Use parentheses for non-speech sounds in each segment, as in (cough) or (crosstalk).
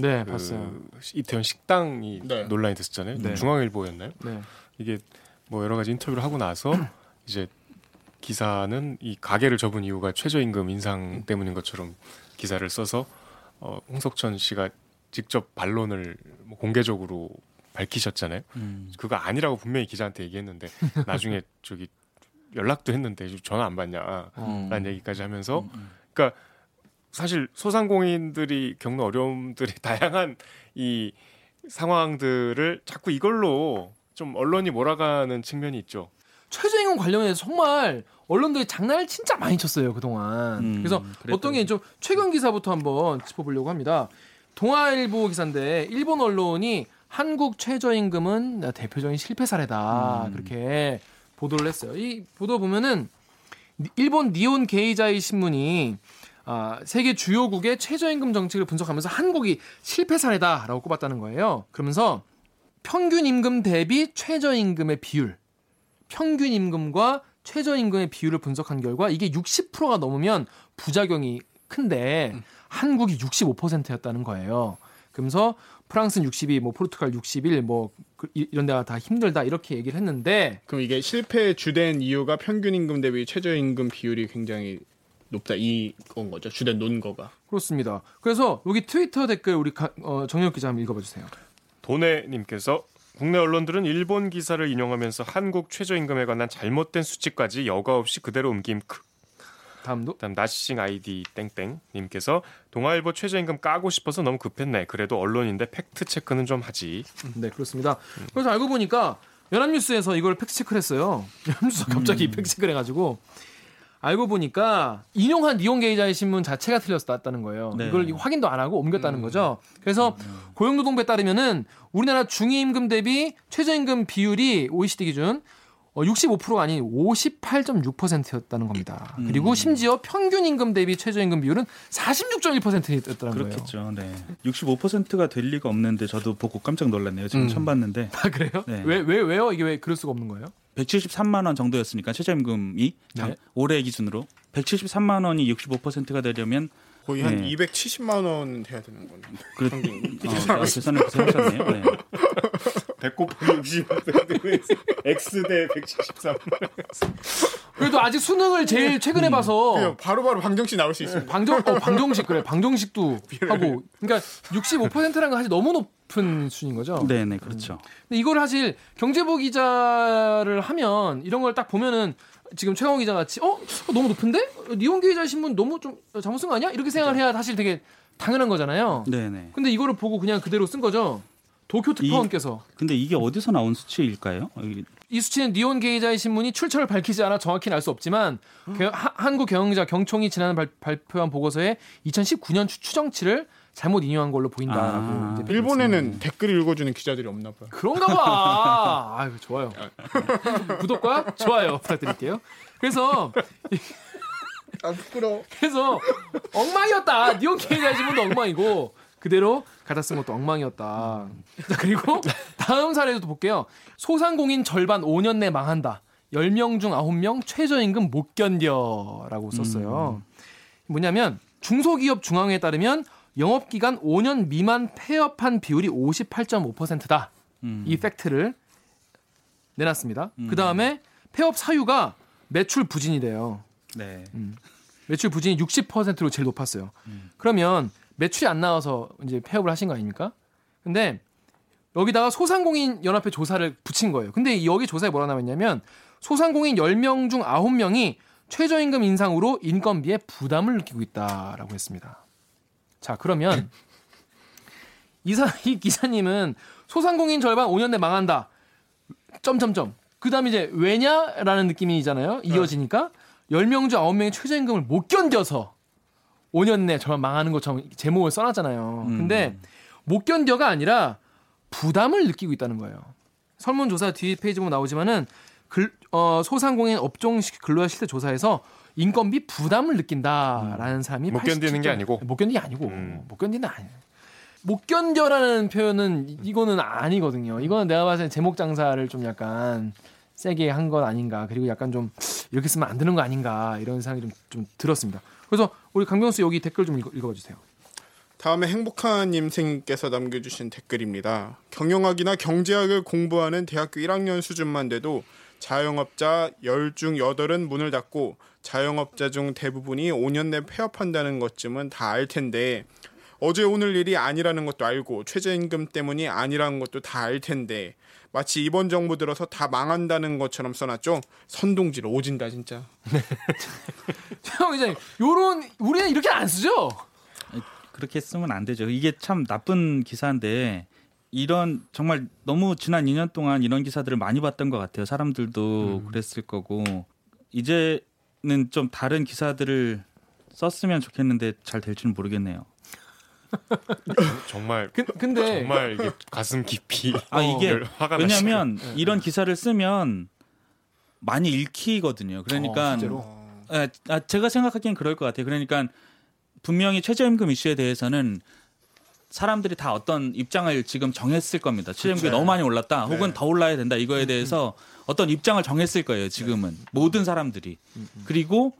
네 그 봤어요. 이태원 식당이 네. 논란이 됐었잖아요. 네. 중앙일보였나요? 네. 이게 뭐 여러 가지 인터뷰를 하고 나서 (clears throat) 이제 기사는 이 가게를 접은 이유가 최저임금 인상 때문인 것처럼 기사를 써서 어, 홍석천 씨가 직접 반론을 뭐 공개적으로 밝히셨잖아요. 음. 그거 아니라고 분명히 기자한테 얘기했는데 (laughs) 나중에 저기 연락도 했는데 전화 안 받냐라는 음. 얘기까지 하면서 음, 음. 그러니까 사실 소상공인들이 겪는 어려움들이 (laughs) 다양한 이 상황들을 자꾸 이걸로 좀 언론이 몰아가는 측면이 있죠. 최저임금 관련해서 정말 언론들이 장난을 진짜 많이 쳤어요 그동안. 음, 그래서 그랬더니. 어떤 게 좀 최근 기사부터 한번 짚어보려고 합니다. 동아일보 기사인데 일본 언론이 한국 최저임금은 대표적인 실패 사례다 음. 그렇게 보도를 했어요. 이 보도 보면은 일본 니온 게이자이 신문이 아, 세계 주요국의 최저임금 정책을 분석하면서 한국이 실패 사례다라고 꼽았다는 거예요. 그러면서 평균 임금 대비 최저임금의 비율, 평균 임금과 최저임금의 비율을 분석한 결과 이게 60%가 넘으면 부작용이 큰데 음. 한국이 65%였다는 거예요. 그러면서 프랑스는 62, 뭐 포르투갈 61, 뭐그 이런 데가 다 힘들다 이렇게 얘기를 했는데 그럼 이게 실패 주된 이유가 평균 임금 대비 최저 임금 비율이 굉장히 높다 이건 거죠 주된 논거가 그렇습니다. 그래서 여기 트위터 댓글 우리 가, 어, 정혁 기자 한번 읽어봐 주세요. 도네님께서 국내 언론들은 일본 기사를 인용하면서 한국 최저임금에 관한 잘못된 수치까지 여과 없이 그대로 옮김 크. 다음도 다음 나시싱 아이디 땡땡 님께서 동아일보 최저임금 까고 싶어서 너무 급했네. 그래도 언론인데 팩트 체크는 좀 하지. 네 그렇습니다. 그래서 알고 보니까 연합뉴스에서 이걸 팩트 체크를 했어요. 연합뉴스가 갑자기 음. 팩트 체크를 해가지고 알고 보니까 인용한 니온 게이자의 신문 자체가 틀렸다는 거예요. 네. 이걸 확인도 안 하고 옮겼다는 음. 거죠. 그래서 음. 고용노동부에 따르면은 우리나라 중위임금 대비 최저임금 비율이 OECD 기준 어, 65%가 아닌 58.6%였다는 겁니다. 음. 그리고 심지어 평균 임금 대비 최저임금 비율은 46.1%였다는 그렇겠죠. 네. 65%가 될 리가 없는데 저도 보고 깜짝 놀랐네요. 지금 음. 처음 봤는데. 아 그래요? 네. 왜, 왜 왜요? 이게 왜 그럴 수가 없는 거예요? 173만 원 정도였으니까 최저임금이 네. 올해 기준으로 173만 원이 65%가 되려면 거의 한 네. 270만 원 돼야 되는 거네. 그렇, 어, 계산을 하셨네요. 네. (laughs) 배꼽 60, X 대 173. 그래도 아직 수능을 제일 최근에 음. 봐서 바로 바로 방정식 나올 수 있습니다. 방정 어, 방정식 그래 방정식도 하고 그러니까 65%라는 건 사실 너무 높 은 수인 거죠. 네네 네, 그렇죠. 근데 이걸 사실 경제부 기자를 하면 이런 걸 딱 보면은 지금 최강 기자 같이 어? 어 너무 높은데 니온 기자 신문 너무 좀 잘못 쓴 거 아니야? 이렇게 생각을 해야 사실 되게 당연한 거잖아요. 네 네. 근데 이거를 보고 그냥 그대로 쓴 거죠. 도쿄 특파원께서. 근데 이게 어디서 나온 수치일까요? 이 수치는 니온 게이자의 신문이 출처를 밝히지 않아 정확히는 알 수 없지만 음. 한국 경영자 경총이 지난해 발, 발표한 보고서에 2019년 추정치를 잘못 인용한 걸로 보인다라고. 아, 일본에는 댓글 읽어주는 기자들이 없나 봐요. 그런가 봐. (laughs) 아유 좋아요. 구독과 좋아요 부탁드릴게요. 그래서 아 부끄러. 그래서 엉망이었다. 니온 게이자의 신문도 엉망이고 그대로 갖다 쓴 것도 엉망이었다. 자, 그리고 다음 사례도 볼게요. 소상공인 절반 5년 내 망한다. 10명 중 9명 최저임금 못 견뎌라고 썼어요. 음. 뭐냐면 중소기업 중앙회에 따르면 영업기간 5년 미만 폐업한 비율이 58.5%다. 음. 이 팩트를 내놨습니다. 음. 그 다음에 폐업 사유가 매출 부진이래요. 네. 음. 매출 부진이 60%로 제일 높았어요. 음. 그러면 매출이 안 나와서 이제 폐업을 하신 거 아닙니까? 근데 여기다가 소상공인 연합회 조사를 붙인 거예요. 근데 여기 조사에 뭐라 나왔냐면 소상공인 10명 중 9명이 최저임금 인상으로 인건비에 부담을 느끼고 있다라고 했습니다. 자, 그러면 이사 이 기사님은 소상공인 절반 5년 내 망한다. 점점점. 그다음에 이제 왜냐라는 느낌이잖아요. 이어지니까 10명 중 9명이 최저임금을 못 견뎌서 5년 내 정말 망하는 것처럼 제목을 써놨잖아요. 음. 근데 못 견뎌가 아니라 부담을 느끼고 있다는 거예요. 설문조사 뒤 페이지 보면 나오지만은 글, 어, 소상공인 업종 근로자 실태 조사에서 인건비 부담을 느낀다라는 음. 사람이 못 견디는 게 아니고 못 견디는 게 아니고 음. 못 견디는 아니. 못 견뎌라는 표현은 이거는 아니거든요. 이거는 내가 봤을 때 제목 장사를 좀 약간 세게 한것 아닌가. 그리고 약간 좀 이렇게 쓰면 안 되는 거 아닌가 이런 생각이 좀, 좀 들었습니다. 그래서 우리 강병수 여기 댓글 좀 읽어, 읽어봐 주세요. 다음에 행복한 임생님께서 남겨주신 댓글입니다. 경영학이나 경제학을 공부하는 대학교 1학년 수준만 돼도 자영업자 10중 8은 문을 닫고 자영업자 중 대부분이 5년 내 폐업한다는 것쯤은 다 알 텐데 어제 오늘 일이 아니라는 것도 알고 최저임금 때문이 아니라는 것도 다 알 텐데 마치 이번 정부 들어서 다 망한다는 것처럼 써놨죠. 선동질 오진다 진짜. (laughs) 형 이제 요런 우리는 이렇게 안 쓰죠. 그렇게 쓰면 안 되죠. 이게 참 나쁜 기사인데 이런 정말 너무 지난 2년 동안 이런 기사들을 많이 봤던 것 같아요. 사람들도 음. 그랬을 거고 이제는 좀 다른 기사들을 썼으면 좋겠는데 잘 될지는 모르겠네요. (laughs) 정말 그, 근데 정말 이게 가슴 깊이 아 이게 왜냐하면 네. 이런 기사를 쓰면 많이 읽히거든요. 그러니까 어, 예, 아, 제가 생각하기엔 그럴 것 같아요. 그러니까 분명히 최저임금 이슈에 대해서는 사람들이 다 어떤 입장을 지금 정했을 겁니다. 최저임금이 너무 많이 올랐다, 네. 혹은 더 올라야 된다 이거에 음, 음. 대해서 어떤 입장을 정했을 거예요. 지금은 네. 모든 사람들이 음, 그리고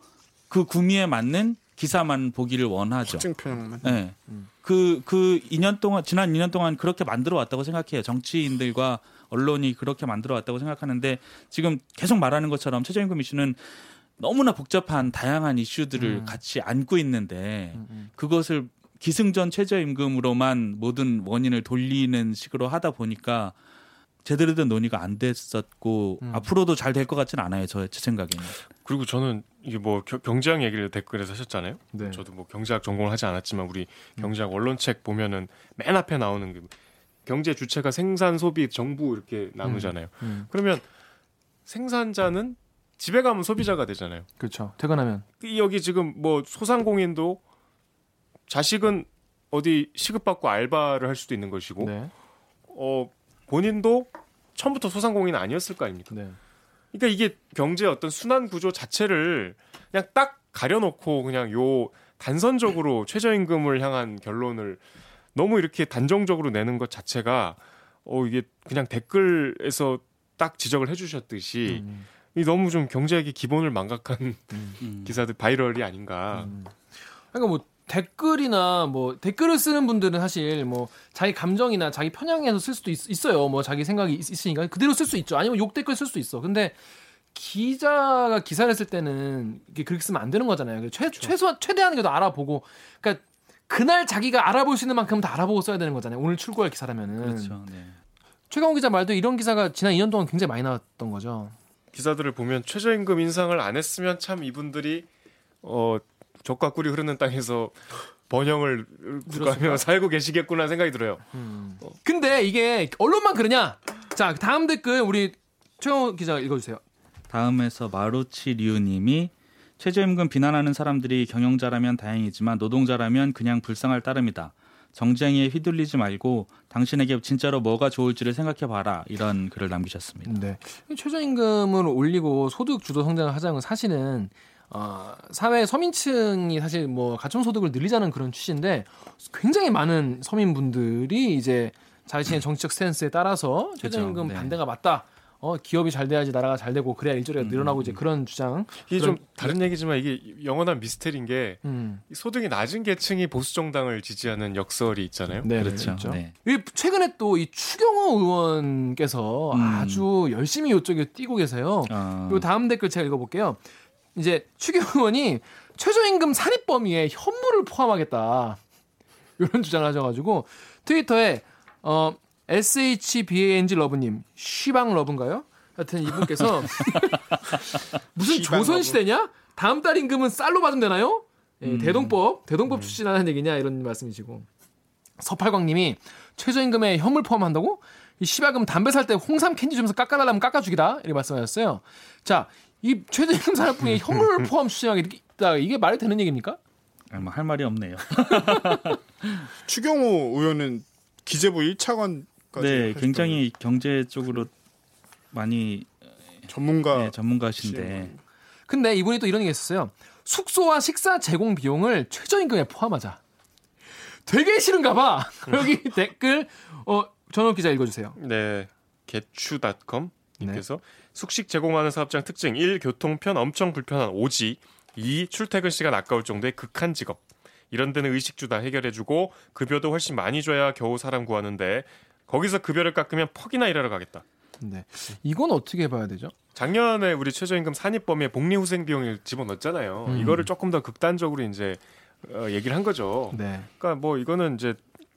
그 구미에 맞는 기사만 보기를 원하죠. 특징표현만. 네. 그, 그 2년 동안, 지난 2년 동안 그렇게 만들어 왔다고 생각해요. 정치인들과 언론이 그렇게 만들어 왔다고 생각하는데 지금 계속 말하는 것처럼 최저임금 이슈는 너무나 복잡한 다양한 이슈들을 음. 같이 안고 있는데 음, 음. 그것을 기승전 최저임금으로만 모든 원인을 돌리는 식으로 하다 보니까 제대로 된 논의가 안 됐었고 음. 앞으로도 잘 될 것 같지는 않아요. 저 제 생각에는. 그리고 저는 이게 뭐 경제학 얘기를 댓글에서 하셨잖아요. 네. 저도 뭐 경제학 전공을 하지 않았지만 우리 음. 경제학 원론책 보면은 맨 앞에 나오는 그 경제 주체가 생산, 소비, 정부 이렇게 나누잖아요. 음. 음. 그러면 생산자는 집에 가면 소비자가 되잖아요. 그렇죠. 퇴근하면. 여기 지금 뭐 소상공인도 자식은 어디 시급받고 알바를 할 수도 있는 것이고, 네. 어 본인도 처음부터 소상공인 아니었을 거 아닙니까? 네. 그러니까 이게 경제의 어떤 순환 구조 자체를 그냥 딱 가려놓고 그냥 요 단선적으로 최저임금을 향한 결론을 너무 이렇게 단정적으로 내는 것 자체가 어 이게 그냥 댓글에서 딱 지적을 해주셨듯이 음. 이 너무 좀 경제학의 기본을 망각한 음. (laughs) 기사들 바이럴이 아닌가. 음. 그러니까 뭐 댓글이나 뭐 댓글을 쓰는 분들은 사실 뭐 자기 감정이나 자기 편향해서 쓸 수도 있, 어요뭐 자기 생각이 있, 으니까 그대로 쓸 수 있죠. 아니면 욕 댓글 쓸 수 있어. 근데 기자가 기사를 쓸 때는 이게 그렇게 쓰면 안 되는 거잖아요. 최, 그렇죠. 최소한 최대한 그래도 알아보고 그러니까 그날 자기가 알아볼 수 있는 만큼 다 알아보고 써야 되는 거잖아요. 오늘 출고할 기사라면은. 그렇죠. 네. 최강호 기자 말도 이런 기사가 지난 2년 동안 굉장히 많이 나왔던 거죠. 기사들을 보면 최저임금 인상을 안 했으면 참 이분들이 어 적과 꿀이 흐르는 땅에서 번영을 가며 살고 계시겠구나 생각이 들어요. 음. 근데 이게 언론만 그러냐? 자 다음 댓글 우리 최강 기자 읽어주세요. 다음에서 마루치 리우님이 최저임금 비난하는 사람들이 경영자라면 다행이지만 노동자라면 그냥 불쌍할 따름이다. 정쟁에 휘둘리지 말고 당신에게 진짜로 뭐가 좋을지를 생각해 봐라 이런 글을 남기셨습니다. 네. 최저임금을 올리고 소득 주도 성장을 하자는 건 사실은 어, 사회 서민층이 사실 뭐 가중소득을 늘리자는 그런 취지인데 굉장히 많은 서민분들이 이제 자신의 정치적 스탠스에 따라서 최저임금 그렇죠. 네. 반대가 맞다. 어 기업이 잘 돼야지 나라가 잘 되고 그래야 일자리가 음. 늘어나고 이제 그런 주장. 이게 좀 다른 얘기지만 이게 영원한 미스테리인 게 음. 소득이 낮은 계층이 보수 정당을 지지하는 역설이 있잖아요. 네, 그렇죠. 그렇죠. 네. 최근에 또 이 추경호 의원께서 음. 아주 열심히 이쪽에 뛰고 계세요. 아. 그리고 다음 댓글 제가 읽어볼게요. 이제 추경 의원이 최저임금 산입 범위에 현물을 포함하겠다 이런 주장을 하셔가지고 트위터에 어 SHBANG 러브님, 쉬방 러브인가요? 하여튼 이분께서 (laughs) 무슨 조선 시대냐? 다음 달 임금은 쌀로 받으면 되나요? 예, 음. 대동법, 대동법 음. 출신하는 얘기냐 이런 말씀이시고 서팔광님이 최저임금에 현물 포함한다고? 이 시바 그럼 담배 살 때 홍삼 캔디 주면서 깎아달라면 깎아주기다 이렇게 말씀하셨어요. 자, 이 최저임금 산업부에 현물 포함 추진하겠다 이게 말이 되는 얘기입니까? 뭐할 말이 없네요. (laughs) 추경호 의원은 기재부 1차관 네, 굉장히 경제 쪽으로 많이 전문가 네, 전문가신데. 근데 이분이 또 이런 게 있었어요. 숙소와 식사 제공 비용을 최저임금에 포함하자. 되게 싫은가 봐. (laughs) 여기 댓글 어 전업 기자 읽어 주세요. 네, 개추닷컴 님께서 네. 숙식 제공하는 사업장 특징 1. 교통편 엄청 불편한 오지 2. 출퇴근 시간 아까울 정도의 극한 직업 이런 데는 의식주 다 해결해주고 급여도 훨씬 많이 줘야 겨우 사람 구하는데 거기서 급여를 깎으면 퍽이나 일하러 가겠다. 네. 이건 어떻게 봐야 되죠? 작년에 우리 최저임금 산입 범위에 복리 후생 비용을 집어넣었잖아요. 음. 이거를 조금 더 극단적으로 이제 어, 얘기를 한 거죠. 네. 그러니까 뭐 이거는 이제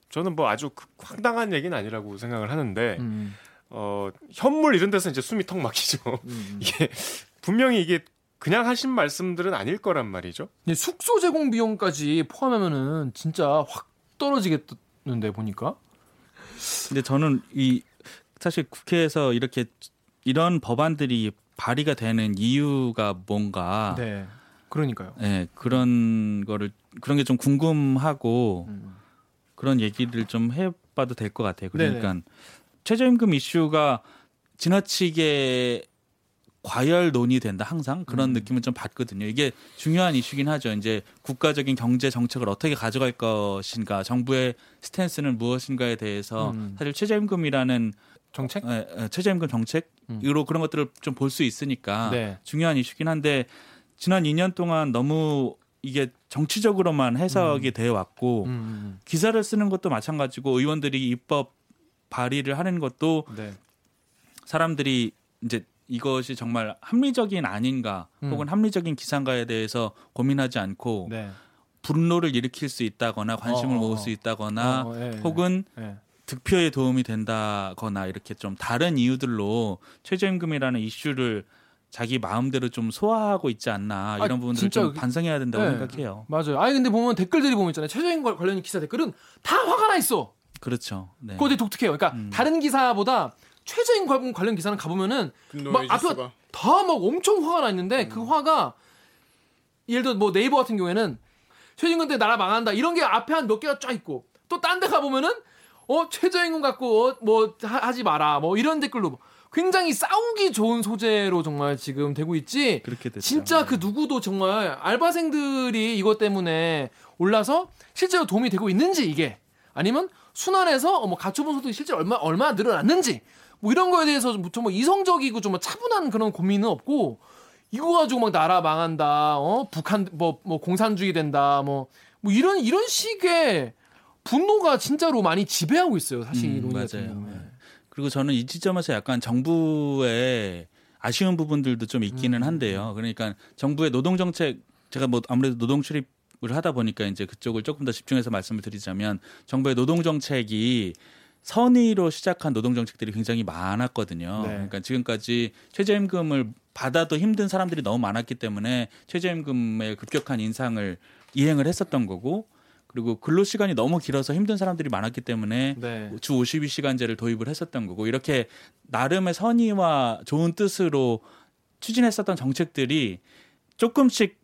저는 뭐 아주 황당한 얘기는 아니라고 생각을 하는데 음. 어 현물 이런 데서 이제 숨이 턱 막히죠. 음. (laughs) 이게 분명히 이게 그냥 하신 말씀들은 아닐 거란 말이죠. 숙소 제공 비용까지 포함하면은 진짜 확 떨어지겠는데 보니까. 근데 저는 이 사실 국회에서 이렇게 이런 법안들이 발의가 되는 이유가 뭔가 네. 그러니까요. 네, 그런 거를 그런 게 좀 궁금하고 음. 그런 얘기를 좀 해봐도 될 것 같아요. 그러니까 네네. 최저임금 이슈가 지나치게 과열 논의된다 항상 그런 음. 느낌을 좀 받거든요. 이게 중요한 이슈긴 하죠. 이제 국가적인 경제 정책을 어떻게 가져갈 것인가, 정부의 스탠스는 무엇인가에 대해서 음. 사실 최저임금이라는 정책, 예, 예, 최저임금 정책으로 음. 그런 것들을 좀 볼 수 있으니까 네. 중요한 이슈긴 한데 지난 2년 동안 너무 이게 정치적으로만 해석이 음. 되어 왔고 음, 음. 기사를 쓰는 것도 마찬가지고 의원들이 입법 발의를 하는 것도 네. 사람들이 이제 이것이 정말 합리적인 아닌가 음. 혹은 합리적인 기상가에 대해서 고민하지 않고 네. 분노를 일으킬 수 있다거나 관심을 어, 어 모을 수 어. 있다거나 어, 예, 예, 혹은 예. 득표에 도움이 된다거나 이렇게 좀 다른 이유들로 최저임금이라는 이슈를 자기 마음대로 좀 소화하고 있지 않나 이런 아, 부분들을 좀 반성해야 된다고 네, 생각해요. 맞아요. 아니 근데 보면 댓글들이 보면 있잖아요. 최저임금 관련 기사 댓글은 다 화가 나 있어. 그렇죠. 네. 그거 되게 독특해요. 그러니까 음. 다른 기사보다 최저임금 관련 기사는 가보면은 막 앞에 다막 엄청 화가 나 있는데 음. 그 화가 예를 들어 뭐 네이버 같은 경우에는 최저임금 때 나라 망한다 이런 게 앞에 한 몇 개가 쫙 있고 또 딴 데 가보면은 어 최저임금 갖고 어, 뭐 하, 지 마라 뭐 이런 댓글로 굉장히 싸우기 좋은 소재로 정말 지금 되고 있지. 그렇게 됐죠. 진짜 그 누구도 정말 알바생들이 이것 때문에 올라서 실제로 도움이 되고 있는지 이게 아니면 순환해서 뭐 가처분 소득이 실제 얼마 얼마나 늘어났는지 뭐 이런 거에 대해서 좀뭐 이성적이고 좀 차분한 그런 고민은 없고 이거 가지고 막 나라 망한다, 어 북한 뭐뭐 뭐 공산주의 된다, 뭐뭐 뭐 이런 이런 식의 분노가 진짜로 많이 지배하고 있어요. 사실 음, 논의 맞아요. 네. 그리고 저는 이 지점에서 약간 정부의 아쉬운 부분들도 좀 있기는 음. 한데요. 그러니까 정부의 노동 정책 제가 뭐 아무래도 노동 출입을 하다 보니까 이제 그쪽을 조금 더 집중해서 말씀을 드리자면 정부의 노동 정책이 선의로 시작한 노동 정책들이 굉장히 많았거든요. 네. 그러니까 지금까지 최저임금을 받아도 힘든 사람들이 너무 많았기 때문에 최저임금의 급격한 인상을 이행을 했었던 거고 그리고 근로 시간이 너무 길어서 힘든 사람들이 많았기 때문에 네. 주 52시간제를 도입을 했었던 거고 이렇게 나름의 선의와 좋은 뜻으로 추진했었던 정책들이 조금씩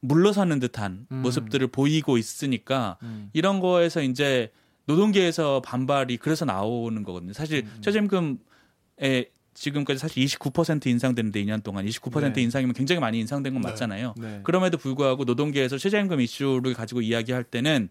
물러서는 듯한 음. 모습들을 보이고 있으니까 음. 이런 거에서 이제 노동계에서 반발이 그래서 나오는 거거든요. 사실 음. 최저임금에 지금까지 사실 29% 인상되는데 2년 동안 29% 네. 인상이면 굉장히 많이 인상된 건 네. 맞잖아요. 네. 그럼에도 불구하고 노동계에서 최저임금 이슈를 가지고 이야기할 때는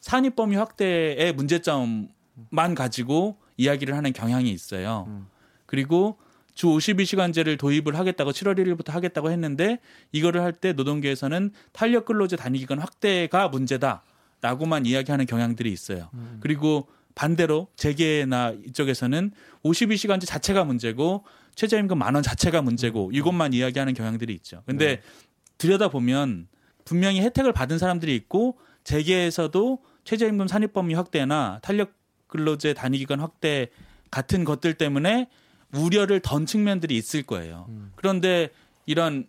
산입 범위 확대의 문제점만 가지고 이야기를 하는 경향이 있어요. 음. 그리고 주 52시간제를 도입을 하겠다고 7월 1일부터 하겠다고 했는데 이거를 할 때 노동계에서는 탄력 근로제 단위 기간 확대가 문제다라고만 이야기하는 경향들이 있어요. 음. 그리고 반대로 재계나 이쪽에서는 52시간제 자체가 문제고 최저임금 만 원 자체가 문제고 음. 이것만 이야기하는 경향들이 있죠. 근데 네. 들여다 보면 분명히 혜택을 받은 사람들이 있고 재계에서도 최저임금 산입범위 확대나 탄력 근로제 단위 기간 확대 같은 것들 때문에 우려를 던 측면들이 있을 거예요. 음. 그런데 이런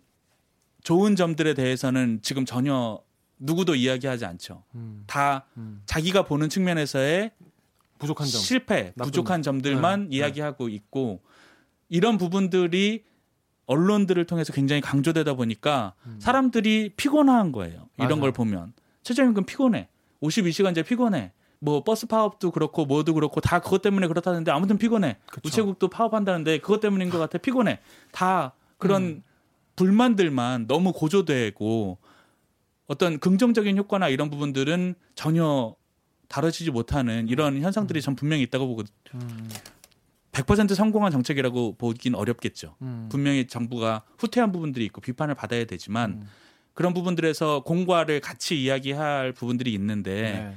좋은 점들에 대해서는 지금 전혀 누구도 이야기하지 않죠. 음. 다 음. 자기가 보는 측면에서의 부족한 점, 실패. 부족한 점들만 네. 이야기하고 있고 이런 부분들이 언론들을 통해서 굉장히 강조되다 보니까 음. 사람들이 피곤한 거예요. 이런 맞아. 걸 보면 최저임금 피곤해, 52시간제 피곤해. 뭐 버스 파업도 그렇고 뭐도 그렇고 다 그것 때문에 그렇다는데 아무튼 피곤해. 그쵸. 우체국도 파업한다는데 그것 때문인 것 같아. 피곤해. 다 그런 음. 불만들만 너무 고조되고 어떤 긍정적인 효과나 이런 부분들은 전혀 다뤄지지 못하는 이런 현상들이 전 분명히 있다고 보거든요. 음. 100% 성공한 정책이라고 보긴 어렵겠죠. 음. 분명히 정부가 후퇴한 부분들이 있고 비판을 받아야 되지만 음. 그런 부분들에서 공과를 같이 이야기할 부분들이 있는데 네.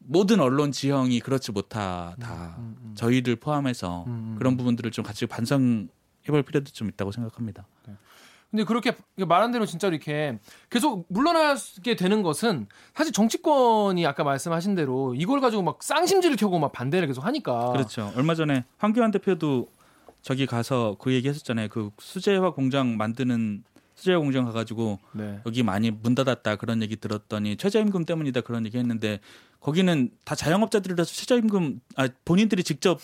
모든 언론 지형이 그렇지 못하다. 음, 음, 음. 저희들 포함해서 음, 그런 부분들을 좀 같이 반성해볼 필요도 좀 있다고 생각합니다. 네. 근데 그렇게 말한 대로 진짜로 이렇게 계속 물러나게 되는 것은 사실 정치권이 아까 말씀하신 대로 이걸 가지고 막 쌍심지를 켜고 막 반대를 계속 하니까. 그렇죠. 얼마 전에 황교안 대표도 저기 가서 그 얘기 했었잖아요. 그 수제화 공장 만드는 공장 가가지고 네. 여기 많이 문 닫았다 그런 얘기 들었더니 최저임금 때문이다 그런 얘기 했는데 거기는 다 자영업자들이라서 최저임금 아 본인들이 직접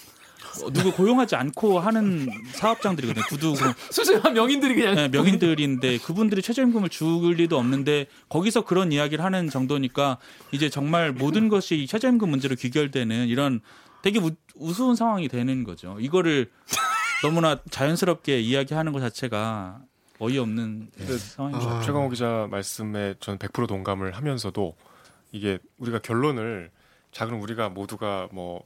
누구 고용하지 않고 하는 사업장들이거든요. 구두 수세한 명인들이 그냥 네, 명인들인데 그분들이 최저임금을 줄 리도 없는데 거기서 그런 이야기를 하는 정도니까 이제 정말 모든 것이 최저임금 문제로 귀결되는 이런 되게 우, 우스운 상황이 되는 거죠. 이거를 너무나 자연스럽게 이야기하는 것 자체가 어이없는 네. 상황입니다. 아... 최강호 기자 말씀에 저는 100% 동감을 하면서도 이게 우리가 결론을 자 그럼 우리가 모두가 뭐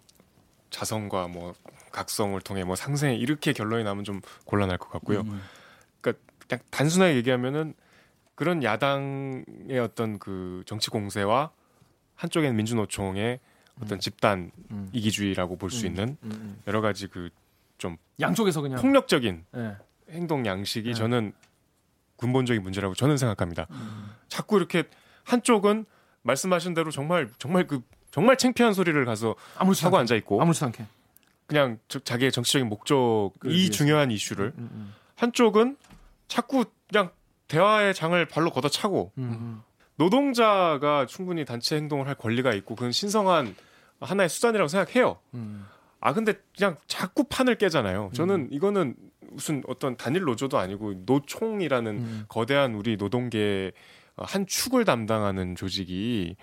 자성과 뭐 각성을 통해 뭐 상생 이렇게 결론이 나면 좀 곤란할 것 같고요. 음. 그러니까 그냥 단순하게 얘기하면은 그런 야당의 어떤 그 정치 공세와 한쪽에는 민주노총의 어떤 음. 집단 음. 이기주의라고 볼수 음. 있는 음. 음. 여러 가지 그 좀 양쪽에서 그냥 폭력적인 네. 행동 양식이 네. 저는 근본적인 문제라고 저는 생각합니다. 자꾸 이렇게 한쪽은 말씀하신 대로 정말 정말 그 정말 창피한 소리를 가서 아무렇지 하고 앉아 있고 아무렇지 않게 그냥 자기의 정치적인 목적이 중요한 이슈를 음, 음, 음. 한쪽은 자꾸 그냥 대화의 장을 발로 걷어차고 음, 음. 노동자가 충분히 단체 행동을 할 권리가 있고 그건 신성한 하나의 수단이라고 생각해요. 음. 아 근데 그냥 자꾸 판을 깨잖아요. 저는 이거는 무슨 어떤 단일 노조도 아니고 노총이라는 거대한 우리 노동계 한 축을 담당하는 조직이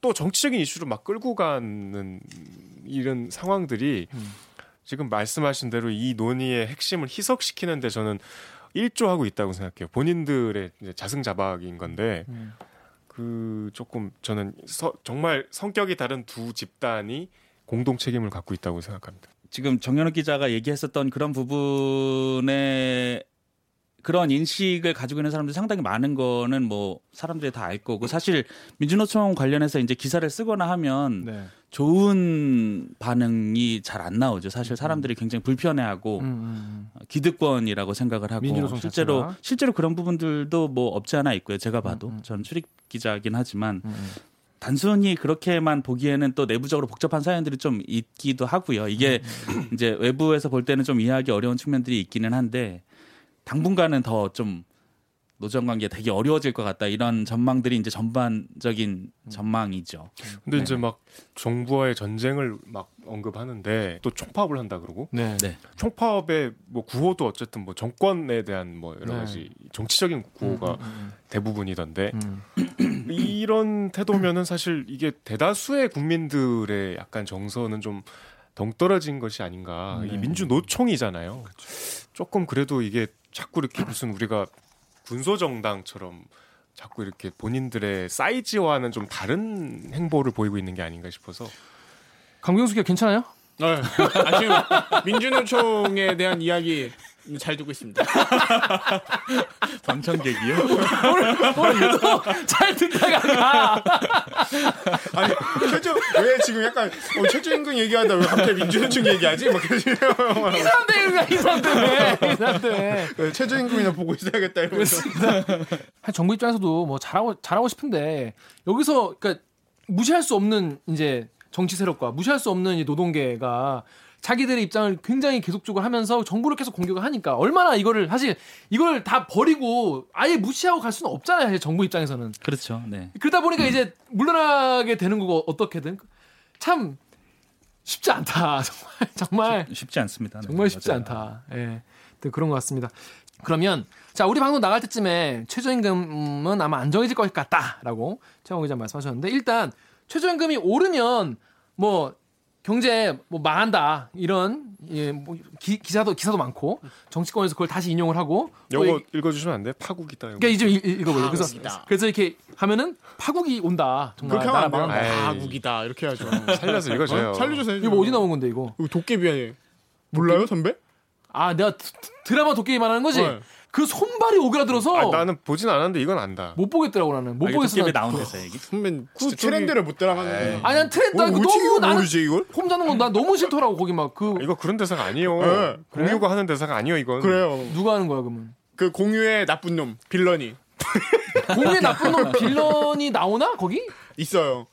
또 정치적인 이슈로 막 끌고 가는 이런 상황들이 음. 지금 말씀하신 대로 이 논의의 핵심을 희석시키는데 저는 일조하고 있다고 생각해요. 본인들의 자승자박인 건데 음. 그 조금 저는 서, 정말 성격이 다른 두 집단이 공동 책임을 갖고 있다고 생각합니다. 지금 정현욱 기자가 얘기했었던 그런 부분에 그런 인식을 가지고 있는 사람들이 상당히 많은 거는 뭐 사람들이 다 알 거고 사실 민주노총 관련해서 이제 기사를 쓰거나 하면 네. 좋은 반응이 잘 안 나오죠. 사실 음. 사람들이 굉장히 불편해하고 음, 음, 음. 기득권이라고 생각을 하고 실제로 자체가? 실제로 그런 부분들도 뭐 없지 않아 있고요. 제가 봐도. 저는 출입 기자긴 하지만 단순히 그렇게만 보기에는 또 내부적으로 복잡한 사연들이 좀 있기도 하고요. 이게 이제 외부에서 볼 때는 좀 이해하기 어려운 측면들이 있기는 한데 당분간은 더 좀 노정 관계 되게 어려워질 것 같다 이런 전망들이 이제 전반적인 전망이죠. 근데 네. 이제 막 정부와의 전쟁을 막 언급하는데 또 총파업을 한다 그러고 네. 네. 총파업의 뭐 구호도 어쨌든 뭐 정권에 대한 뭐 여러 네. 가지 정치적인 구호가 음, 음, 음. 대부분이던데 음. (clears throat) 이런 태도면은 사실 이게 대다수의 국민들의 약간 정서는 좀 동떨어진 것이 아닌가. 이 네. 민주 노총이잖아요. 그렇죠. 조금 그래도 이게 자꾸 이렇게 무슨 우리가 군소 정당처럼 자꾸 이렇게 본인들의 사이즈와는 좀 다른 행보를 보이고 있는 게 아닌가 싶어서 강병수 기자 괜찮아요? 네. 아, 지금 민주노총에 대한 이야기 잘 듣고 있습니다. (laughs) 방청객이요? 오늘 잘 듣다가 가. 아니 최저 왜 지금 약간 어, 최저임금 얘기하다 왜 갑자기 민주노총 얘기하지? 막이 사람 때문에 이 사람 때문에 이 사람 때문에 최저임금이나 보고 있어야겠다 이러면서. 한 정부 입장에서도 뭐 잘하고 잘하고 싶은데 여기서 그러니까 무시할 수 없는 이제 정치 세력과 무시할 수 없는 이 노동계가 자기들의 입장을 굉장히 계속적으로 하면서 정부를 계속 공격을 하니까 얼마나 이거를 사실 이걸 다 버리고 아예 무시하고 갈 수는 없잖아요. 사실 정부 입장에서는. 그렇죠. 네. 그러다 보니까 음. 이제 물러나게 되는 거고 어떻게든 참 쉽지 않다. (laughs) 정말 정말 쉽지 않습니다. 네, 정말 쉽지 맞아요. 않다. 예. 네. 그런 것 같습니다. 그러면 자 우리 방송 나갈 때쯤에 최저임금은 아마 안 정해질 것 같다라고 최영 기자 말씀하셨는데 일단 최저임금이 오르면 뭐 경제 뭐 망한다 이런 예, 뭐 기, 사도 기사도 많고 정치권에서 그걸 다시 인용을 하고 요거 읽어주시면 안 돼? 파국이다. 그러니까 이제 읽어보요 그래서 그래서 이렇게 하면은 파국이 온다. 정말 그렇게 하면 안 돼요. 파국이다 이렇게 하죠. 살려서 읽어줘요. 어? 살려주세요. 이거 뭐 어디 나온 건데 이거? 이거 도깨비 아니에요? 몰라요 선배? 아 내가 드라마 도깨비 말하는 거지? 네. 그 손발이 오그라들어서 아, 나는 보진 않았는데 이건 안다. 못 보겠더라고 나는 못 보겠어. 나 나온 데서 얘기. 선배 그 트렌드를 못 따라가는. 아니 난 트렌드 어, 너무 나는 모르지 이걸? 홈 자는 건난 너무 싫더라고 거기 막 그. 이거 그런 대사가 아니요. 네. 공유가 하는 대사가 아니요 이건. 그래요. 누가 하는 거야 그러면? 그 공유의 나쁜 놈 빌런이. (laughs) 공유의 나쁜 놈 빌런이 나오나 거기? 있어요.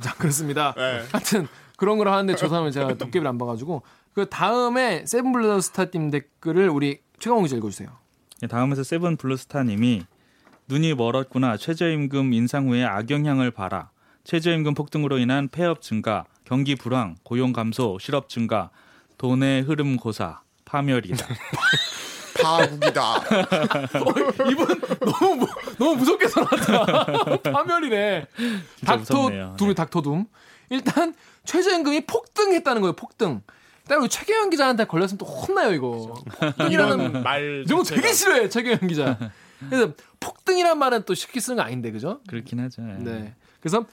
자 그렇습니다. 네. 하여튼 그런 걸 하는데 저 사람은 제가 도깨비를 안 봐가지고 그 다음에 세븐 블루스타님 댓글을 우리 최강호 기자 읽어주세요. 네, 다음에서 세븐 블루스타님이 눈이 멀었구나 최저임금 인상 후에 악영향을 봐라 최저임금 폭등으로 인한 폐업 증가 경기 불황 고용 감소 실업 증가 돈의 흐름 고사 파멸이다 (laughs) 파국이다. 어, 이분 너무 너무 무섭게 살았다. (laughs) 파멸이네. 닥터 둘이 닥터 둠. 일단 최저임금이 폭등했다는 거예요. 폭등. 따로 최경영 기자한테 걸렸으면 또 혼나요 이거. 폭등이라는 말. 이거 되게 싫어해 최경영 기자. 그래서 폭등이란 말은 또 쉽게 쓰는 거 아닌데 그죠? 그렇긴 하죠. 예. 네. 그래서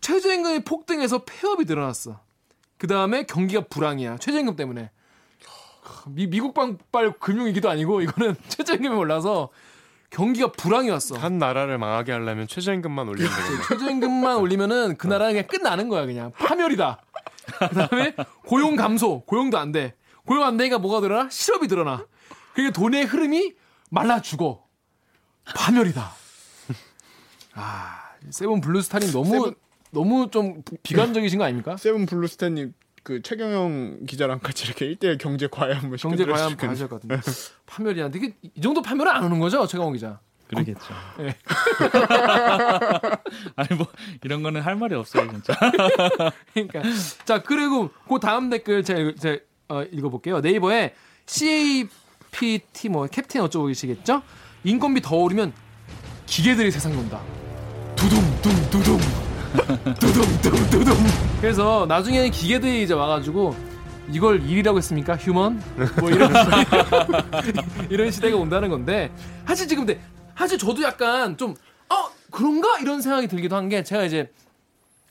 최저임금이 폭등해서 폐업이 늘어났어. 그 다음에 경기가 불황이야. 최저임금 때문에. 미, 미국 방발 금융위기도 아니고 이거는 (laughs) 최저임금이 올라서 경기가 불황이 왔어. 한 나라를 망하게 하려면 최저임금만 올리면 되겠네. 최저임금만 올리면은 그 나라는 그냥 끝나는 거야 그냥 파멸이다. 그다음에 고용 감소, 고용도 안 돼. 고용 안 되니까 뭐가 늘어나? 실업이 늘어나. 그게 돈의 흐름이 말라 죽어. 파멸이다. 아, 세븐 블루스타님 너무 세븐... 너무 좀 비관적이신 거 아닙니까? 세븐 블루스타님 그 최경영 기자랑 같이 이렇게 1대1 경제 과외 한번 경제 과외 한번 같은데. 파멸이야. 되게 이 정도 파멸은 안 오는 거죠, 최경영 기자? 그러겠죠. 네. (laughs) 아니 뭐 이런 거는 할 말이 없어요 진짜. (laughs) 그러니까 자 그리고 그 다음 댓글 제가, 제가 어, 읽어볼게요. 네이버에 CAPT 뭐 캡틴 어쩌고 계시겠죠? 인건비 더 오르면 기계들이 세상 논다. 두둥 둥 두둥 (laughs) 두둥 둥 두둥. 그래서 나중에는 기계들이 이제 와가지고 이걸 일이라고 했습니까? 휴먼? 뭐 이런 이런 시대가 온다는 건데 사실 지금 근데 사실 저도 약간 좀, 어, 그런가? 이런 생각이 들기도 한 게 제가 이제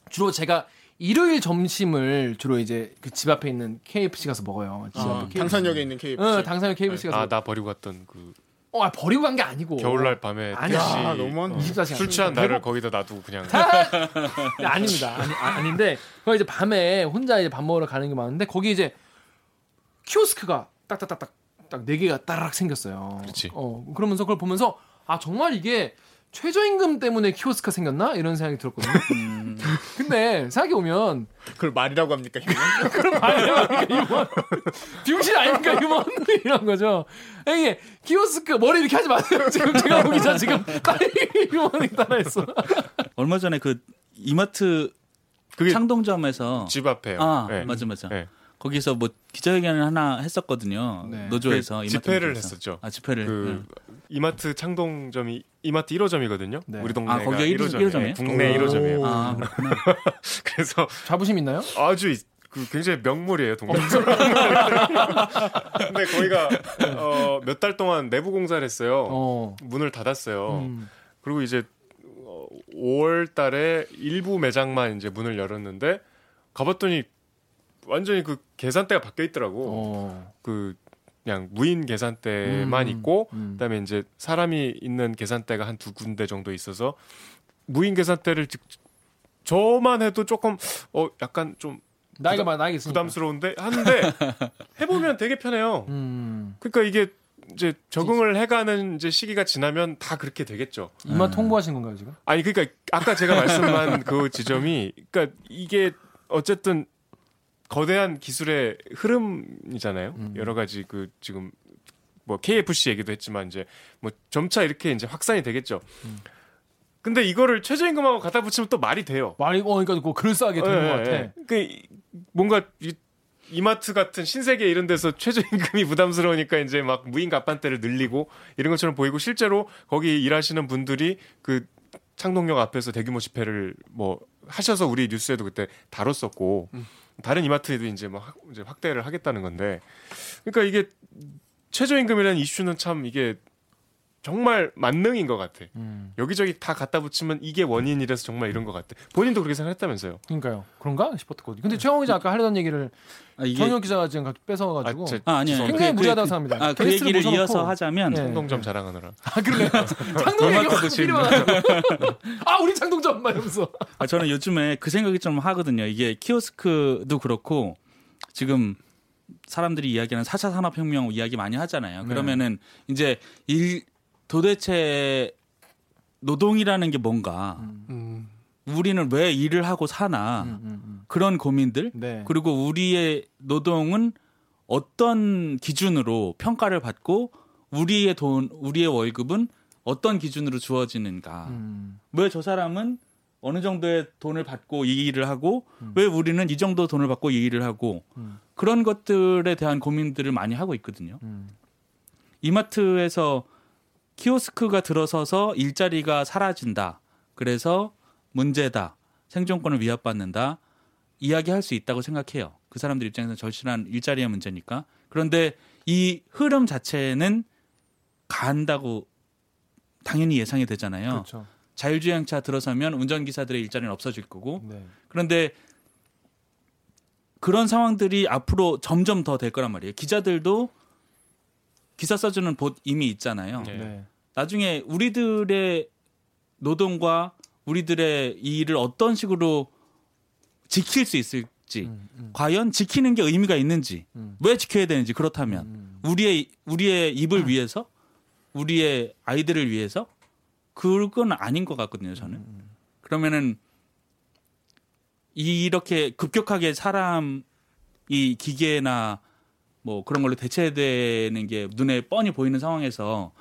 주로 제가 일요일 점심을 주로 이제 그 집 앞에 있는 KFC 가서 먹어요. 집 아, 앞에 당산역에 있는 KFC. 어, 당산역 KFC 가서. 아, 나 버리고 갔던 그. 어, 아, 버리고 간 게 아니고. 겨울날 밤에 아니야, 아, 너무 24시간. 술 취한 나를 거기다 놔두고 그냥. 네, (laughs) 아닙니다. 아니, 아, 아닌데, 거기 이제 밤에 혼자 이제 밥 먹으러 가는 게 많은데, 거기 이제 키오스크가 딱딱딱딱 딱 네 개가 따라락 생겼어요. 그렇지. 어, 그러면서 그걸 보면서 아 정말 이게 최저임금 때문에 키오스크가 생겼나 이런 생각이 들었거든요. 음. (laughs) 근데 생각해 보면 그걸 말이라고 합니까 휴먼? (laughs) 그럼 말이라고 합니까 휴먼? (laughs) 병신 아닙니까 휴먼? 이런 거죠. 이게 키오스크 머리 이렇게 하지 마세요. 지금 제가 보기 전 지금 휴먼이 따라했어. 얼마 전에 그 이마트 그게 창동점에서 집 앞에요. 아 네. 맞아 맞아. 네. 거기서 뭐 기자회견을 하나 했었거든요. 네. 노조에서 그 집회를 했었죠. 아 집회를. 그 네. 이마트 창동점이 이마트 1호점이거든요. 네. 우리 동네가 아, 거기가 1호점이에요? 국내 1호점이에요. 아, (laughs) 그래서 자부심 있나요? 아주 그 굉장히 명물이에요 동네. (laughs) 근데 거기가 어, 몇 달 동안 내부 공사를 했어요. 어. 문을 닫았어요. 음. 그리고 이제 5월 어, 달에 일부 매장만 이제 문을 열었는데 가봤더니 완전히 그 계산대가 바뀌어 있더라고. 어. 그 그냥 무인 계산대만 음, 있고 음. 그다음에 이제 사람이 있는 계산대가 한 두 군데 정도 있어서 무인 계산대를 직, 저만 해도 조금 어 약간 좀 나이가 많 나이가 부담스러운데 하는데 (laughs) 해보면 되게 편해요. 음. 그러니까 이게 이제 적응을 해가는 이제 시기가 지나면 다 그렇게 되겠죠. 이만 통보하신 건가요 지금? 아니 그러니까 아까 제가 말씀한 그 지점이 그러니까 이게 어쨌든 거대한 기술의 흐름이잖아요. 음. 여러 가지 그 지금 뭐 KFC 얘기도 했지만 이제 뭐 점차 이렇게 이제 확산이 되겠죠. 음. 근데 이거를 최저임금하고 갖다 붙이면 또 말이 돼요. 말이 어 그러니까 그 그럴싸하게 되는 네, 것 같아. 네. 그 뭔가 이, 이마트 같은 신세계 이런 데서 (laughs) 최저임금이 부담스러우니까 이제 막 무인 갑판대를 늘리고 이런 것처럼 보이고 실제로 거기 일하시는 분들이 그 창동역 앞에서 대규모 집회를 뭐 하셔서 우리 뉴스에도 그때 다뤘었고 음. 다른 이마트에도 이제 뭐 이제 확대를 하겠다는 건데. 그러니까 이게 최저임금이라는 이슈는 참 이게 정말 만능인 것 같아. 음. 여기저기 다 갖다 붙이면 이게 원인이라서 정말 이런 것 같아. 본인도 그렇게 생각했다면서요? 그러니까요. 그런가 싶었거든요. 근데 최영 기자 아까 하려던 얘기를 아, 이게... 정영 기자가 지금 뺏어가지고 아, 아 아니요. 굉장히 그, 무리하다고 그, 생각합니다. 아, 그 얘기를 모셔놓고. 이어서 하자면 창동점 네. 자랑하느라. 아 그러네. (laughs) 창동 얘기가 필요하아 (laughs) 우리 창동점 말면서. 아 저는 요즘에 그 생각이 좀 하거든요. 이게 키오스크도 그렇고 지금 사람들이 이야기하는 4차 산업혁명 이야기 많이 하잖아요. 네. 그러면은 이제 일 도대체 노동이라는 게 뭔가 음. 우리는 왜 일을 하고 사나 음, 음, 음. 그런 고민들 네. 그리고 우리의 노동은 어떤 기준으로 평가를 받고 우리의 돈 우리의 월급은 어떤 기준으로 주어지는가 음. 왜저 사람은 어느 정도의 돈을 받고 이 일을 하고 음. 왜 우리는 이 정도 돈을 받고 이 일을 하고 그런 것들에 대한 고민들을 많이 하고 있거든요 이마트에서 키오스크가 들어서서 일자리가 사라진다. 그래서 문제다. 생존권을 위협받는다. 이야기할 수 있다고 생각해요. 그 사람들 입장에서 절실한 일자리의 문제니까. 그런데 이 흐름 자체는 간다고 당연히 예상이 되잖아요. 그렇죠. 자율주행차 들어서면 운전기사들의 일자리는 없어질 거고. 네. 그런데 그런 상황들이 앞으로 점점 더 될 거란 말이에요. 기자들도 기사 써주는 봇 이미 있잖아요. 네. 네. 나중에 우리들의 노동과 우리들의 이 일을 어떤 식으로 지킬 수 있을지, 음, 음. 과연 지키는 게 의미가 있는지, 음. 왜 지켜야 되는지 그렇다면 음, 음. 우리의 우리의 입을 음. 위해서, 우리의 아이들을 위해서 그건 아닌 것 같거든요. 저는 그러면은 이렇게 급격하게 사람이 기계나 뭐 그런 걸로 대체되는 게 눈에 뻔히 보이는 상황에서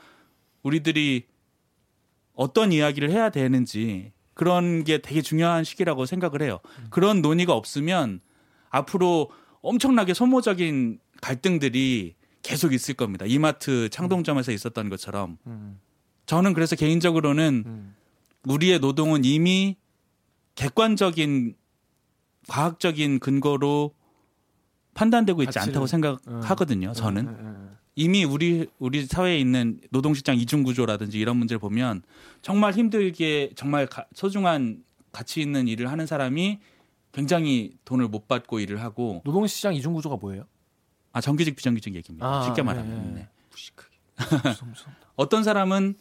우리들이 어떤 이야기를 해야 되는지 그런 게 되게 중요한 시기라고 생각을 해요. 그런 논의가 없으면 앞으로 엄청나게 소모적인 갈등들이 계속 있을 겁니다. 이마트 창동점에서 있었던 것처럼. 저는 그래서 개인적으로는 우리의 노동은 이미 객관적인 과학적인 근거로 판단되고 있지 않다고 생각하거든요. 어. 저는 어, 어, 이미 우리 우리 사회에 있는 노동시장 이중 구조라든지 이런 문제를 보면 정말 힘들게 정말 가, 소중한 가치 있는 일을 하는 사람이 굉장히 돈을 못 받고 일을 하고 노동시장 이중 구조가 뭐예요? 아 정규직 비정규직 얘기입니다. 아, 쉽게 말하면 네. 네. 무식하게. (laughs) 어떤 사람은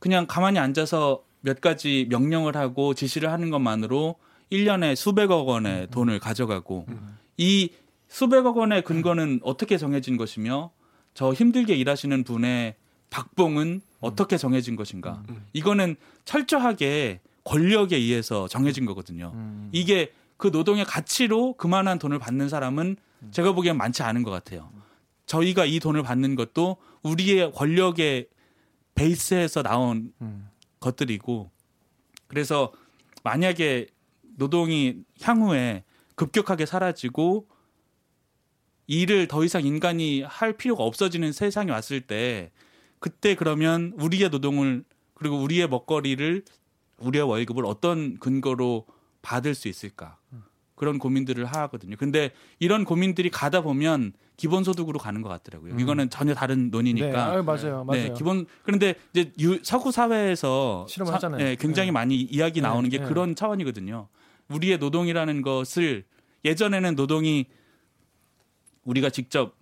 그냥 가만히 앉아서 몇 가지 명령을 하고 지시를 하는 것만으로 1년에 수백억 원의 음, 음. 돈을 가져가고 음. 이 수백억 원의 근거는 어떻게 정해진 것이며 저 힘들게 일하시는 분의 박봉은 어떻게 정해진 것인가? 음. 이거는 철저하게 권력에 의해서 정해진 거거든요. 음. 이게 그 노동의 가치로 그만한 돈을 받는 사람은 음. 제가 보기엔 많지 않은 것 같아요. 저희가 이 돈을 받는 것도 우리의 권력의 베이스에서 나온 음. 것들이고 그래서 만약에 노동이 향후에 급격하게 사라지고 일을 더 이상 인간이 할 필요가 없어지는 세상이 왔을 때 그때 그러면 우리의 노동을 그리고 우리의 먹거리를 우리의 월급을 어떤 근거로 받을 수 있을까 그런 고민들을 하거든요. 근데 이런 고민들이 가다 보면 기본소득으로 가는 것 같더라고요. 음. 이거는 전혀 다른 논의니까. 네, 아유, 맞아요, 맞아요. 네, 기본 그런데 이제 유, 서구 사회에서 하잖아요. 네, 굉장히 네. 많이 이야기 나오는 게 네, 네. 그런 차원이거든요. 우리의 노동이라는 것을 예전에는 노동이 우리가 직접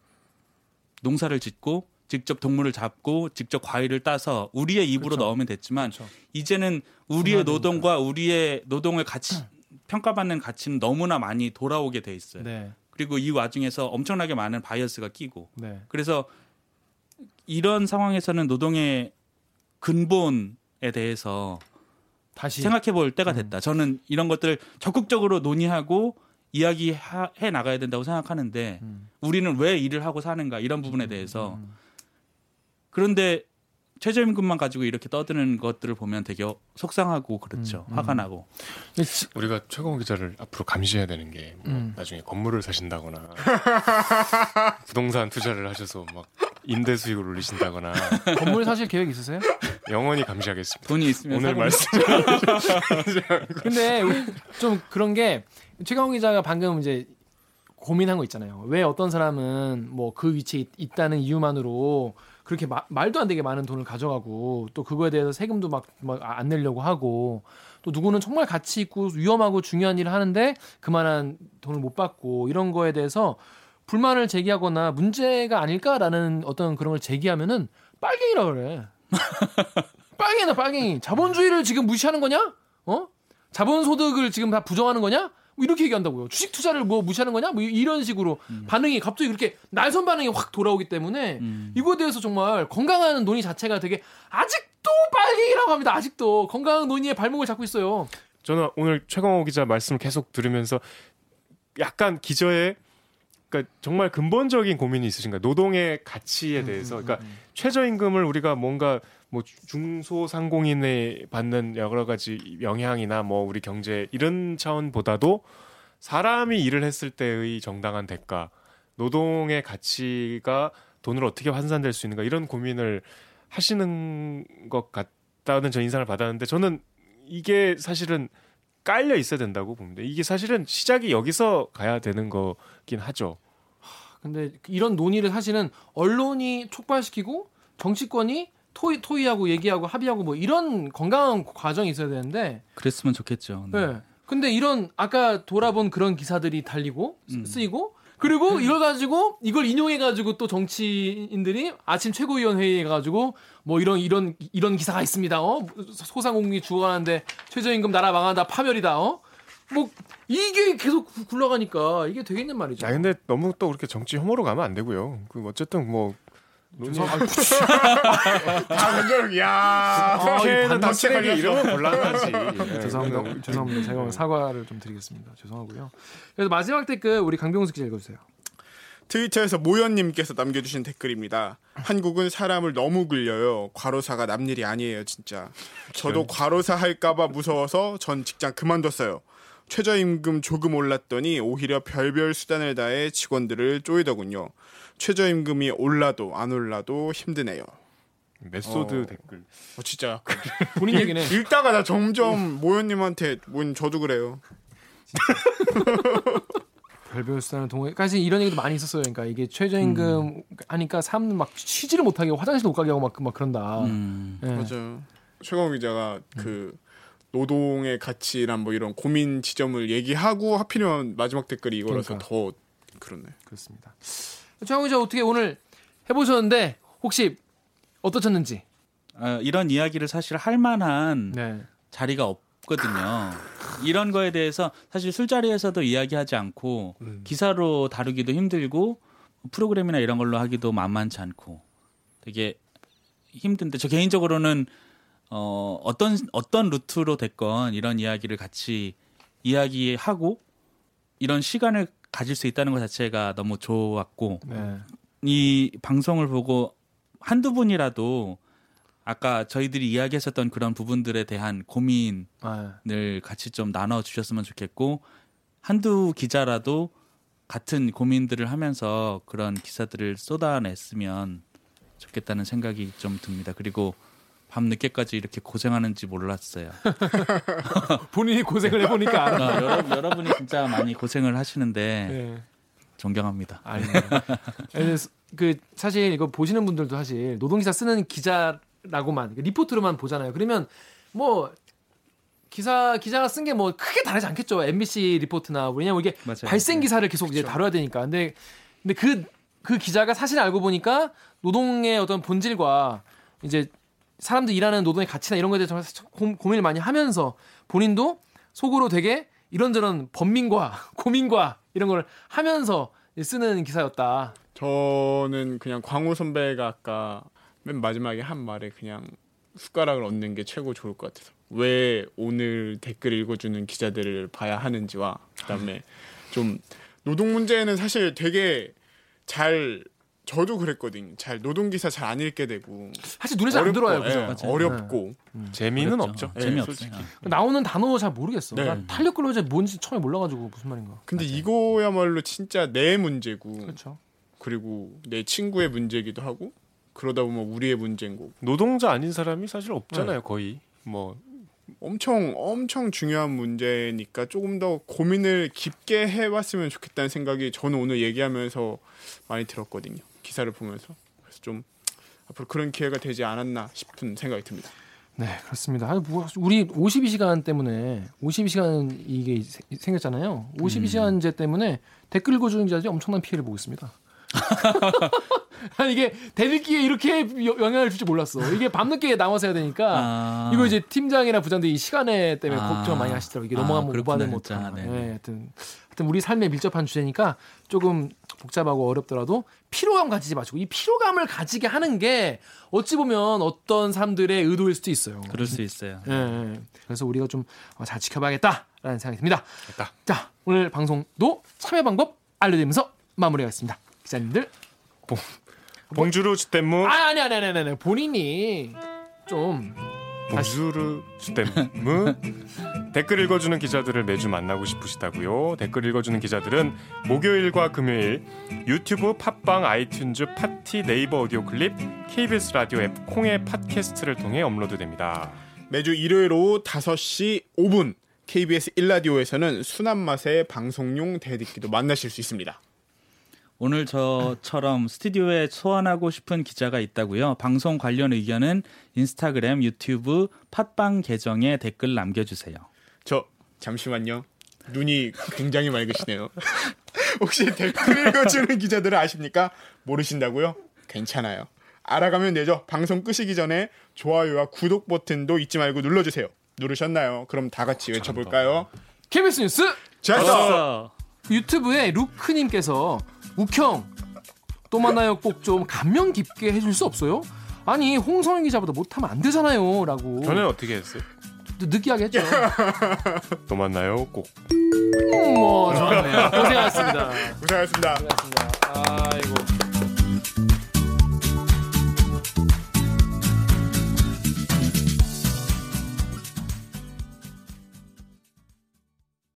농사를 짓고 직접 동물을 잡고 직접 과일을 따서 우리의 입으로 그렇죠. 넣으면 됐지만 그렇죠. 이제는 우리의 노동과 우리의 노동을 가치 (clears throat) 평가받는 가치는 너무나 많이 돌아오게 돼 있어요. 네. 그리고 이 와중에서 엄청나게 많은 바이어스가 끼고 네. 그래서 이런 상황에서는 노동의 근본에 대해서 다시 생각해 볼 때가 음. 됐다. 음. 저는 이런 것들을 적극적으로 논의하고 이야기해 나가야 된다고 생각하는데 음. 우리는 왜 일을 하고 사는가 이런 부분에 음, 대해서 음, 음. 그런데 최저임금만 가지고 이렇게 떠드는 것들을 보면 되게 속상하고 그렇죠. 음, 화가 나고. 우리가 최강 기자를 앞으로 감시해야 되는 게 뭐 음. 나중에 건물을 사신다거나 (laughs) 부동산 투자를 하셔서 막 임대 수익을 올리신다거나 건물 사실 계획 있으세요? 영원히 감시하겠습니다. 돈이 있으면 오늘 말씀. (laughs) 근데 좀 그런 게 최강욱 기자가 방금 이제 고민한 거 있잖아요. 왜 어떤 사람은 뭐 그 위치에 있 다는 이유만으로 그렇게 마, 말도 안 되게 많은 돈을 가져가고 또 그거에 대해서 세금도 막 안 내려고 하고 또 누구는 정말 가치 있고 위험하고 중요한 일을 하는데 그만한 돈을 못 받고 이런 거에 대해서 불만을 제기하거나 문제가 아닐까라는 어떤 그런 걸 제기하면은 빨갱이라 그래. (laughs) 빨갱이나 빨갱이. 자본주의를 지금 무시하는 거냐? 어? 자본 소득을 지금 다 부정하는 거냐? 뭐 이렇게 얘기한다고요. 주식 투자를 뭐 무시하는 거냐? 뭐 이런 식으로 음. 반응이 갑자기 그렇게 날선 반응이 확 돌아오기 때문에 음. 이거에 대해서 정말 건강한 논의 자체가 되게 아직도 빨갱이라고 합니다. 아직도 건강한 논의의 발목을 잡고 있어요. 저는 오늘 최강호 기자 말씀을 계속 들으면서 약간 기저에 그러니까 정말 근본적인 고민이 있으신가 노동의 가치에 음, 대해서? 그러니까 최저임금을 우리가 뭔가 뭐 중소상공인에 받는 여러 가지 영향이나 뭐 우리 경제 이런 차원보다도 사람이 일을 했을 때의 정당한 대가, 노동의 가치가 돈으로 어떻게 환산될 수 있는가 이런 고민을 하시는 것 같다는 저 인상을 받았는데 저는 이게 사실은 깔려 있어야 된다고 봅니다. 이게 사실은 시작이 여기서 가야 되는 거긴 하죠. 근데 이런 논의를 사실은 언론이 촉발시키고 정치권이 토의 토의하고 얘기하고 합의하고 뭐 이런 건강한 과정이 있어야 되는데 그랬으면 좋겠죠. 네. 네. 근데 이런 아까 돌아본 그런 기사들이 달리고 음. 쓰이고 그리고 음. 이걸 가지고 이걸 인용해 가지고 또 정치인들이 아침 최고위원 회의에 가지고 뭐 이런 이런 이런 기사가 있습니다. 어? 소상공인이 죽어가는데 최저임금 나라 망한다 파멸이다. 어? 뭐 이게 계속 굴러가니까 이게 되겠는 말이죠. 아 근데 너무 또 그렇게 정치 혐오로 가면 안 되고요. 그 어쨌든 뭐 방금 (laughs) 야 국회는 다 쓰레기 이러면 곤란하지. 네, (laughs) 죄송합니다. 네. 죄송합니다. 제가 사과를 좀 드리겠습니다. 죄송하고요. 그래서 마지막 댓글 우리 강병수 기자 읽어주세요. 트위터에서 모연님께서 남겨주신 댓글입니다. 한국은 사람을 너무 굴려요. 과로사가 남일이 아니에요, 진짜. 저도 과로사 할까봐 무서워서 전 직장 그만뒀어요. 최저임금 조금 올랐더니 오히려 별별 수단을 다해 직원들을 쪼이더군요. 최저임금이 올라도 안 올라도 힘드네요. 메소드 어. 댓글. 어 진짜. (laughs) 본인 얘기네. (laughs) 읽다가 나 점점 모연님한테 뭔 저도 그래요. 별별 수단을 동호회까지 이런 얘기도 많이 있었어요. 그러니까 이게 최저임금 음. 하니까 사람들 막 쉬지를 못하게 화장실도 못 가게 하고 막, 막 그런다. 음. 네. 맞아요. 최강 기자가 음. 그 노동의 가치란 뭐 이런 고민 지점을 얘기하고 하필이면 마지막 댓글이 이거라서 그러니까. 더 그렇네. 그렇습니다. 최강 기자 어떻게 오늘 해보셨는데 혹시 어떠셨는지? 어, 이런 이야기를 사실 할 만한 네. 자리가 없거든요. 이런 거에 대해서 사실 술자리에서도 이야기하지 않고 음. 기사로 다루기도 힘들고 프로그램이나 이런 걸로 하기도 만만치 않고 되게 힘든데 저 개인적으로는 어, 어떤 어떤 루트로 됐건 이런 이야기를 같이 이야기하고 이런 시간을 가질 수 있다는 것 자체가 너무 좋았고 네. 이 방송을 보고 한두 분이라도 아까 저희들이 이야기했었던 그런 부분들에 대한 고민을 네. 같이 좀 나눠 주셨으면 좋겠고 한두 기자라도 같은 고민들을 하면서 그런 기사들을 쏟아냈으면 좋겠다는 생각이 좀 듭니다. 그리고 밤 늦게까지 이렇게 고생하는지 몰랐어요. (laughs) (laughs) 본인이 고생을 해보니까 알아. 어, 여러, 여러분이 진짜 많이 고생을 하시는데 네. 존경합니다. 아닙니다. (laughs) 그 사실 이거 보시는 분들도 사실 노동기사 쓰는 기자 라고만 리포트로만 보잖아요. 그러면 뭐 기사 기자가 쓴 게 뭐 크게 다르지 않겠죠. MBC 리포트나 왜냐면 이게 맞아요. 발생 네. 기사를 계속 그쵸. 이제 다뤄야 되니까. 근데 근데 그그 그 기자가 사실 알고 보니까 노동의 어떤 본질과 이제 사람들 일하는 노동의 가치나 이런 거에 대해서 고민을 많이 하면서 본인도 속으로 되게 이런저런 번민과 (laughs) 고민과 이런 걸 하면서 쓰는 기사였다. 저는 그냥 광우 선배가 아까 맨 마지막에 한 말에 그냥 숟가락을 얻는 게 최고 좋을 것 같아서 왜 오늘 댓글 읽어주는 기자들을 봐야 하는지와 그다음에 좀 노동 문제는 사실 되게 잘 저도 그랬거든요. 잘 노동 기사 잘 안 읽게 되고 사실 눈에 잘 안 들어와요. 그죠? 네, 어렵고 네. 음. 재미는 없죠. 네, 재미 없어요. 나오는 단어 잘 모르겠어. 네. 탄력 근로제 뭔지 처음에 몰라가지고 무슨 말인가. 근데 맞아요. 이거야말로 진짜 내 문제고. 그렇죠. 그리고 내 친구의 문제이기도 하고 그러다 보면 우리의 문제인 거고 노동자 아닌 사람이 사실 없잖아요 네. 거의 뭐 엄청 엄청 중요한 문제니까 조금 더 고민을 깊게 해봤으면 좋겠다는 생각이 저는 오늘 얘기하면서 많이 들었거든요 기사를 보면서 그래서 좀 앞으로 그런 기회가 되지 않았나 싶은 생각이 듭니다. 네, 그렇습니다. 뭐 우리 52시간 때문에 52시간 이게 생겼잖아요. 52시간제 음. 때문에 댓글 읽어주는 자들이 엄청난 피해를 보고 있습니다. (laughs) (laughs) 아니 이게 대들기에 이렇게 영향을 줄줄 몰랐어. 이게 밤늦게 나와서 해야 되니까 아. 이거 이제 팀장이나 부장들이 이 시간에 때문에 아. 걱정 많이 하시더라고. 이게 넘어가면 아, 오바는 못하. 네, 하여튼 하여튼 우리 삶에 밀접한 주제니까 조금 복잡하고 어렵더라도 피로감 가지지 마시고 이 피로감을 가지게 하는 게 어찌 보면 어떤 사람들의 의도일 수도 있어요. 그럴 수 있어요. 예, 그래서 우리가 좀 잘 지켜봐야겠다라는 생각이 듭니다. 됐다. 자, 오늘 방송도 참여 방법 알려드리면서 마무리하겠습니다. 기자님들. 봉, 봉주루 주댐무. 아, 아니, 아니, 아니, 아니, 아니. 본인이 좀 봉주르 주댐무 (laughs) 댓글 읽어주는 기자들을 매주 만나고 싶으시다고요. 댓글 읽어주는 기자들은 목요일과 금요일 유튜브, 팟빵, 아이튠즈, 팟티, 네이버 오디오 클립, KBS 라디오 앱 콩의 팟캐스트를 통해 업로드됩니다. 매주 일요일 오후 5시 5분 KBS 1라디오에서는 순한 맛의 방송용 댓읽기도 만나실 수 있습니다. 오늘 저처럼 스튜디오에 소환하고 싶은 기자가 있다고요. 방송 관련 의견은 인스타그램, 유튜브, 팟빵 계정에 댓글 남겨주세요. 저 잠시만요. 눈이 굉장히 맑으시네요. (laughs) 혹시 댓글 읽어주는 기자들을 아십니까? 모르신다고요? 괜찮아요. 알아가면 되죠. 방송 끄시기 전에 좋아요와 구독 버튼도 잊지 말고 눌러주세요. 누르셨나요? 그럼 다 같이 외쳐볼까요? KBS 뉴스 잘했어. 유튜브에 루크님께서 욱형 또 만나요 꼭 좀 감명 깊게 해줄 수 없어요? 아니 홍성현 기자보다 못하면 안 되잖아요.라고. 저는 어떻게 했어요? 느끼하게 했죠. (laughs) 또 만나요 꼭. 음, 뭐 좋네요. 고생하셨습니다. 고생하셨습니다. 고생하셨습니다. 아이고.